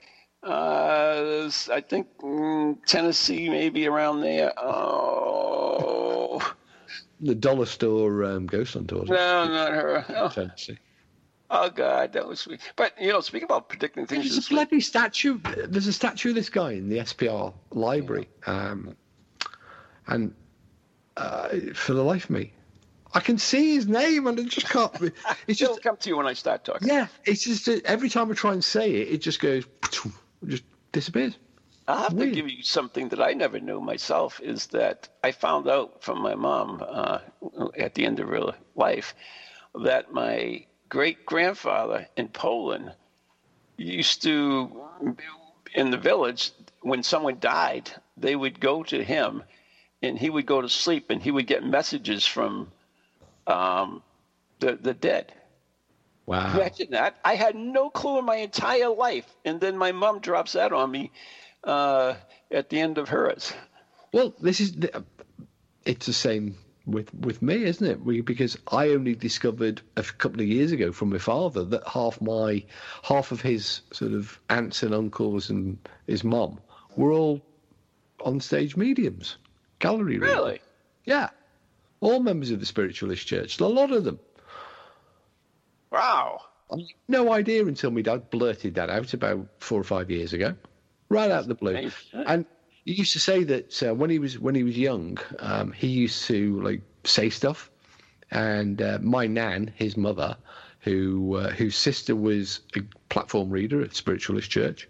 Uh, I think mm, Tennessee, maybe around there. Oh The dollar store um, ghost hunter. it? no, not her. Oh, Tennessee. oh God, that was sweet. But you know, speaking about predicting things, There's a bloody statue. There's a statue of this guy in the SPR library, um, and uh, for the life of me, I can see his name and I just can't. It's it'll just come to you when I start talking. yeah. It's just every time I try and say it, it just goes, just disappears. I'll have to give you something that I never knew myself is that I found out from my mom uh, at the end of her life that my great grandfather in Poland used to, in the village, when someone died, they would go to him and he would go to sleep and he would get messages from um, the, the dead. Wow. Imagine that. I had no clue in my entire life. And then my mom drops that on me uh, at the end of hers. Well, this is the, it's the same with with me, isn't it? We, because I only discovered a couple of years ago from my father that half my half of his sort of aunts and uncles and his mum were all on stage mediums, gallery readers. Really? Yeah, all members of the spiritualist church. A lot of them. Wow. No idea until my dad blurted that out about four or five years ago, right out of the blue. amazing. And he used to say that uh, when he was when he was young, um, he used to like say stuff, and uh, my nan, his mother, who uh, whose sister was a platform reader at Spiritualist Church.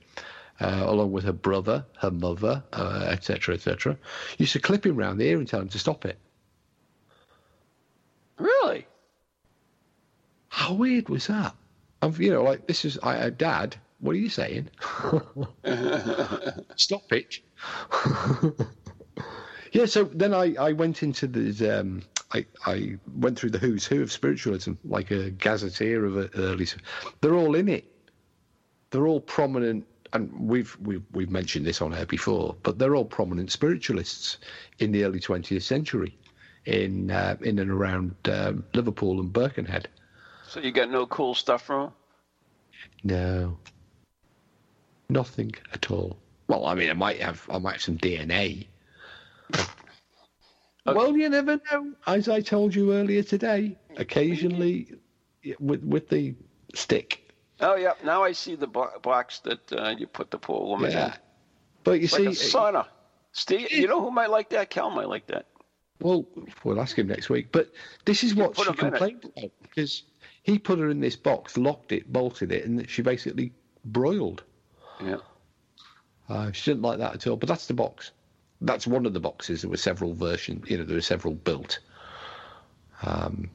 Uh, along with her brother, her mother, uh, etc., etc., used to clip him round the ear and tell him to stop it. Really? How weird was that? I've, you know, like this is, I, uh, Dad. What are you saying? Stop it. yeah. So then I, I went into the, um, I, I went through the who's who of spiritualism, like a gazetteer of a early. They're all in it. They're all prominent, and we've we've we've mentioned this on air before, but they're all prominent spiritualists in the early 20th century, in uh, in and around um, Liverpool and Birkenhead. So you got no cool stuff from him? No. Nothing at all. Well, I mean, I might have, I might have some DNA. Well, you never know. As I told you earlier today, occasionally with with the stick. Oh, yeah. Now I see the bo- box that uh, you put the poor woman Yeah. in. But you like see, a sauna. Steve, you know who might like that? Cal might like that. well, we'll ask him next week. But this is what she it. complained about because he put her in this box, locked it, bolted it, and she basically broiled. Yeah. Uh, she didn't like that at all. But that's the box. That's one of the boxes. There were several versions. You know, there were several built. Um,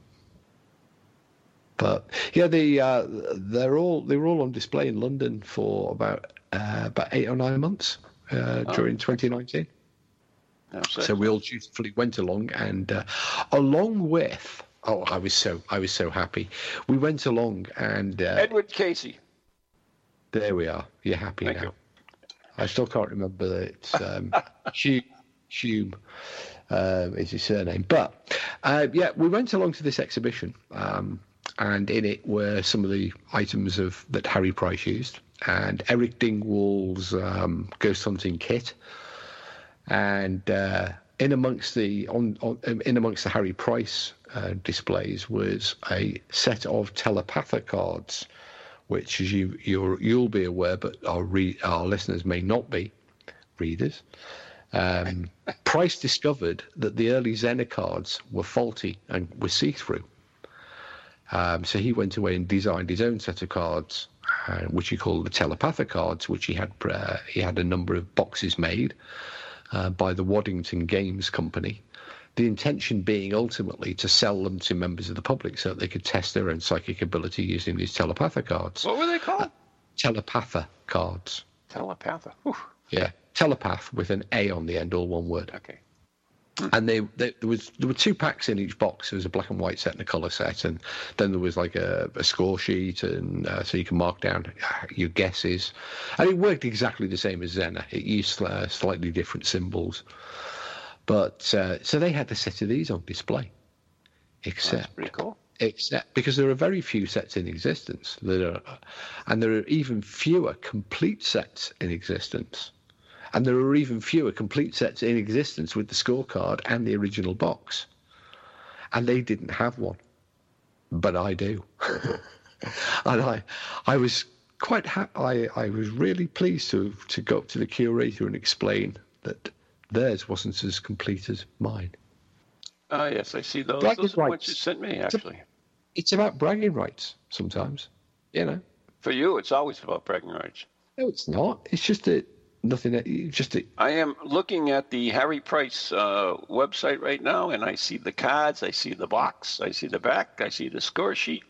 but yeah, the uh, they're all they were all on display in London for about uh, about eight or nine months uh, during 2019. That's So we all dutifully went along, and uh, along with oh, I was so I was so happy. We went along, and uh, Edgar Cayce. there we are. You're happy Thank now. you. I still can't remember that it's um, Hume. Hume um, is his surname. But uh, yeah, we went along to this exhibition, um, and in it were some of the items of that Harry Price used, and Eric Dingwall's um, ghost hunting kit, and uh, in amongst the on, on in amongst the Harry Price uh, displays was a set of telepathic cards which as you you're, you'll be aware, but our re, our listeners may not be readers. Um, Price discovered that the early Zener cards were faulty and were see-through. Um, so he went away and designed his own set of cards, uh, which he called the telepathic cards, which he had uh, he had a number of boxes made uh, by the Waddington Games Company. The intention being ultimately to sell them to members of the public so that they could test their own psychic ability using these telepathic cards. What were they called? telepatha cards. Telepatha. Yeah, telepath with an A on the end, all one word. Okay. And they, they there was there were two packs in each box. There was a black and white set and a color set, and then there was like a, a score sheet, and uh, so you can mark down your guesses. And it worked exactly the same as Zener. It used uh, slightly different symbols, but uh, so they had a set of these on display. Except cool. except because there are very few sets in existence that are, and there are even fewer complete sets in existence, and there are even fewer complete sets in existence with the scorecard and the original box, and they didn't have one, but I do, and I, I was quite ha- I I was really pleased to to go up to the curator and explain that theirs wasn't as complete as mine. Oh, yes, I see those. Black Those are the white. you sent me, actually. It's about bragging rights sometimes, you know. For you, it's always about bragging rights. No, it's not. It's just a nothing. It's just a I am looking at the Harry Price uh, website right now, and I see the cards, I see the box, I see the back, I see the score sheet,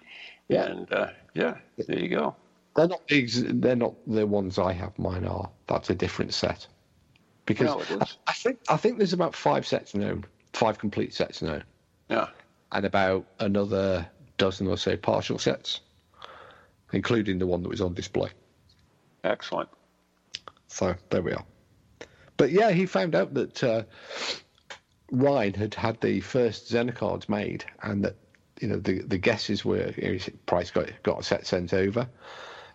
Yeah. and uh, yeah, there you go. They're not. ex- They're not the ones I have. Mine are. That's a different set. Because No, is. I think I think there's about five sets known, five complete sets known, Yeah, and about another dozen or so partial sets, including the one that was on display. excellent. So there we are. But yeah, he found out that uh, Rhine had had the first Zener cards made, and that you know the the guesses were you know, Price got got a set sent over,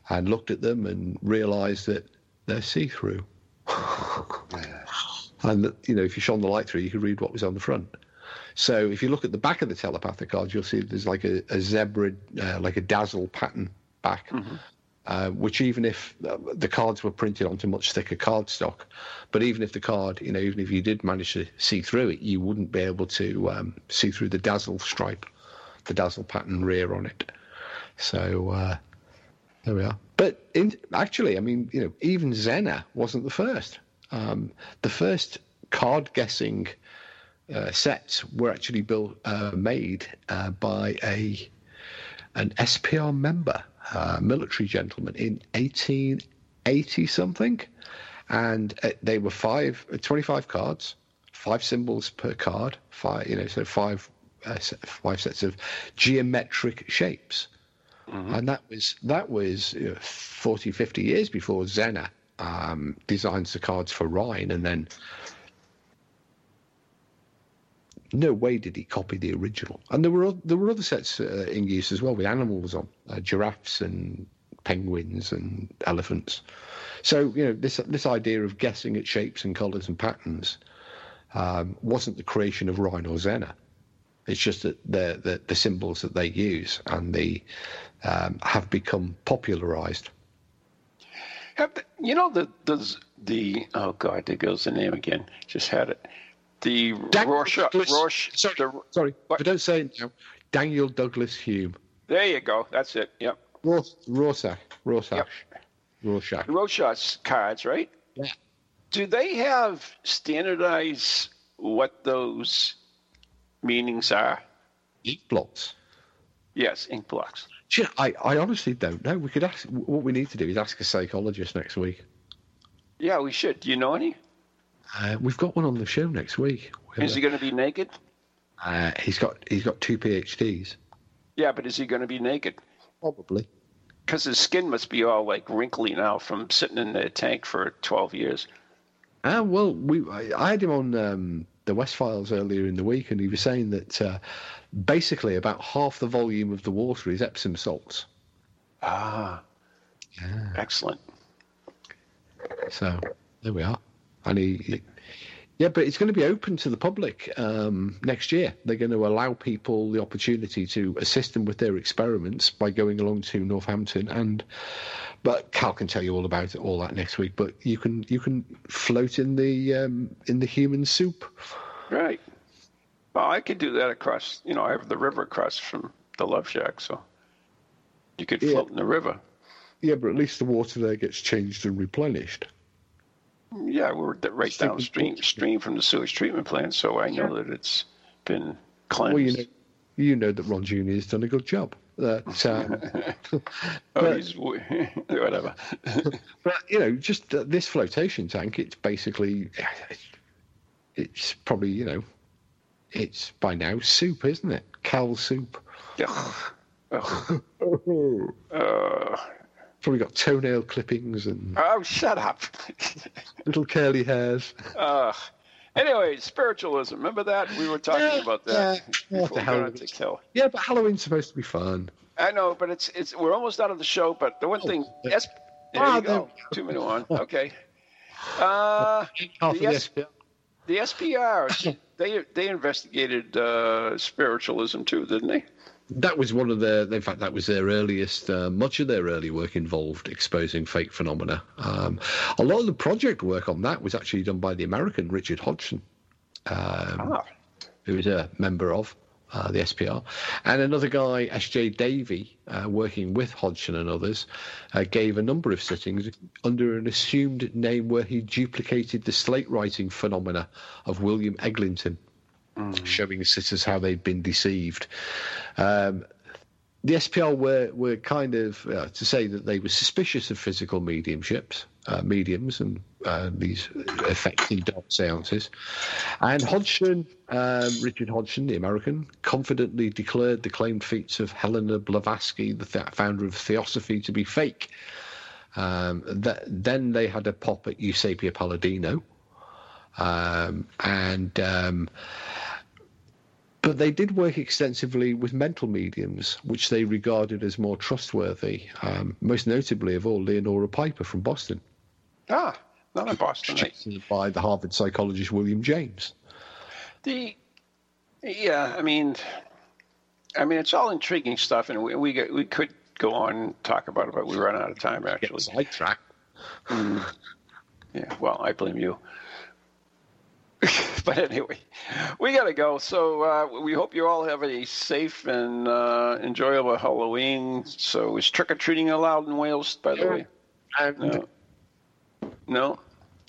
and looked at them and realised that they're see through, and that you know if you shone the light through, you could read what was on the front. So if you look at the back of the telepathic cards, you'll see there's like a, a zebra, uh, like a dazzle pattern back, uh, which even if uh, the cards were printed onto much thicker cardstock, but even if the card, you know, even if you did manage to see through it, you wouldn't be able to um, see through the dazzle stripe, the dazzle pattern rear on it. So uh, there we are. But in, actually, I mean, you know, even Zener wasn't the first. Um, the first card guessing uh, sets were actually built, uh, made uh, by a an SPR member, uh, military gentleman, in 1880 something, and uh, they were five, uh, 25 cards, five symbols per card, five, you know, so five, uh, five sets of geometric shapes, and that was that was you know, 40, 50 years before Zener um, designs the cards for Rhine, and then no way did he copy the original. And there were there were other sets uh, in use as well with animals on, uh, giraffes and penguins and elephants. So you know this this idea of guessing at shapes and colours and patterns um, wasn't the creation of Rhine or Zener. It's just that the the, the symbols that they use and the um, have become popularised. You know the the the oh god, there goes the name again. Just had it. The Daniel Rorschach. Douglas- Rorsch, sorry, the- sorry, but don't say it now. Daniel Douglas Hume. there you go. That's it. Yep. Ros- Rorschach. Rorschach. Yep. Rorschach. Rorschach's cards, right? Yeah. Do they have standardized what those meanings are? Ink blots. Yes, ink blocks. Gee, I, I honestly don't know. We could ask. What we need to do is ask a psychologist next week. Yeah, we should. Do you know any? Uh, we've got one on the show next week. Is he going to be naked? Uh, he's got he's got two PhDs. Yeah, but is he going to be naked? Probably. Because his skin must be all like wrinkly now from sitting in the tank for 12 years. Ah, well, we I, I had him on um, the West Files earlier in the week, and he was saying that uh, basically about half the volume of the water is Epsom salts. Ah. yeah. Excellent. So there we are. And he, he- yeah, but it's going to be open to the public um, next year. They're going to allow people the opportunity to assist them with their experiments by going along to Northampton. And but Cal can tell you all about it, all that next week. But you can you can float in the um, in the human soup. Right. Well, I could do that across, you know, I have the river across from the Love Shack, so you could Yeah. float in the river. Yeah, but at least the water there gets changed and replenished. Yeah, we're right thinking- downstream stream from the sewage treatment plant, so I know that it's been cleansed. Well, you know, you know that Ron Junior has done a good job. That, um, oh, but- he's whatever. but you know, just uh, this flotation tank. It's basically, it's probably you know, it's by now soup, isn't it? Cal soup. Ugh. Ugh. Uh, Probably got toenail clippings and oh, shut up. little curly hairs. uh, anyway, spiritualism. Remember that we were talking Yeah, about that yeah. Before we got to kill. Yeah, but Halloween's supposed to be fun. I know, but it's it's we're almost out of the show. But the one thing, yeah. S- there Ah, you go. Two minute one. Okay. Uh, Yes. the SPR. the SPRs they they investigated uh, spiritualism too, didn't they? That was one of their. In fact, that was their earliest. Uh, much of their early work involved exposing fake phenomena. Um, a lot of the project work on that was actually done by the American Richard Hodgson, um, Ah, who was a member of uh, the SPR, and another guy, S.J. Davey, uh, working with Hodgson and others, uh, gave a number of sittings under an assumed name where he duplicated the slate writing phenomena of William Eglinton, showing sitters how they'd been deceived. Um, the SPR were were kind of uh, to say that they were suspicious of physical mediumships, uh, mediums, and uh, these affecting dark seances. And Hodgson, um, Richard Hodgson, the American, confidently declared the claimed feats of Helena Blavatsky, the th- founder of Theosophy, to be fake. Um, that, then they had a pop at Eusapia Palladino, um, and. Um, but they did work extensively with mental mediums, which they regarded as more trustworthy, um, most notably of all Leonora Piper from Boston, ah, not in Boston. right? by the Harvard psychologist William James. The yeah, I mean, I mean, it's all intriguing stuff, and we we, we could go on and talk about it, but we run out of time actually. sidetracked. Yeah, well, I blame you. but anyway, we got to go. So uh, we hope you all have a safe and uh, enjoyable Halloween. So is trick or treating allowed in Wales, by the way? And No. No.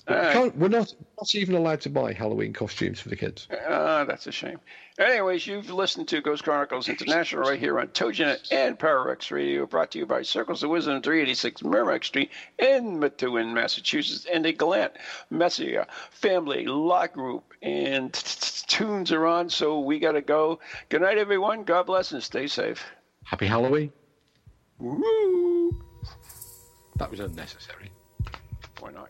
We right. can't- we're not, not even allowed to buy Halloween costumes for the kids. Ah, that's a shame. Anyways, you've listened to Ghost Chronicles International right here on TogiNet and PowerX Radio, brought to you by Circles of Wisdom, 386 Merrimack Street in Methuen, Massachusetts, and the Gallant Messiah Family Law Group. And tunes are on, so we got to go. Good night, everyone. God bless and stay safe. Happy Halloween. Woo! That was unnecessary. Why not?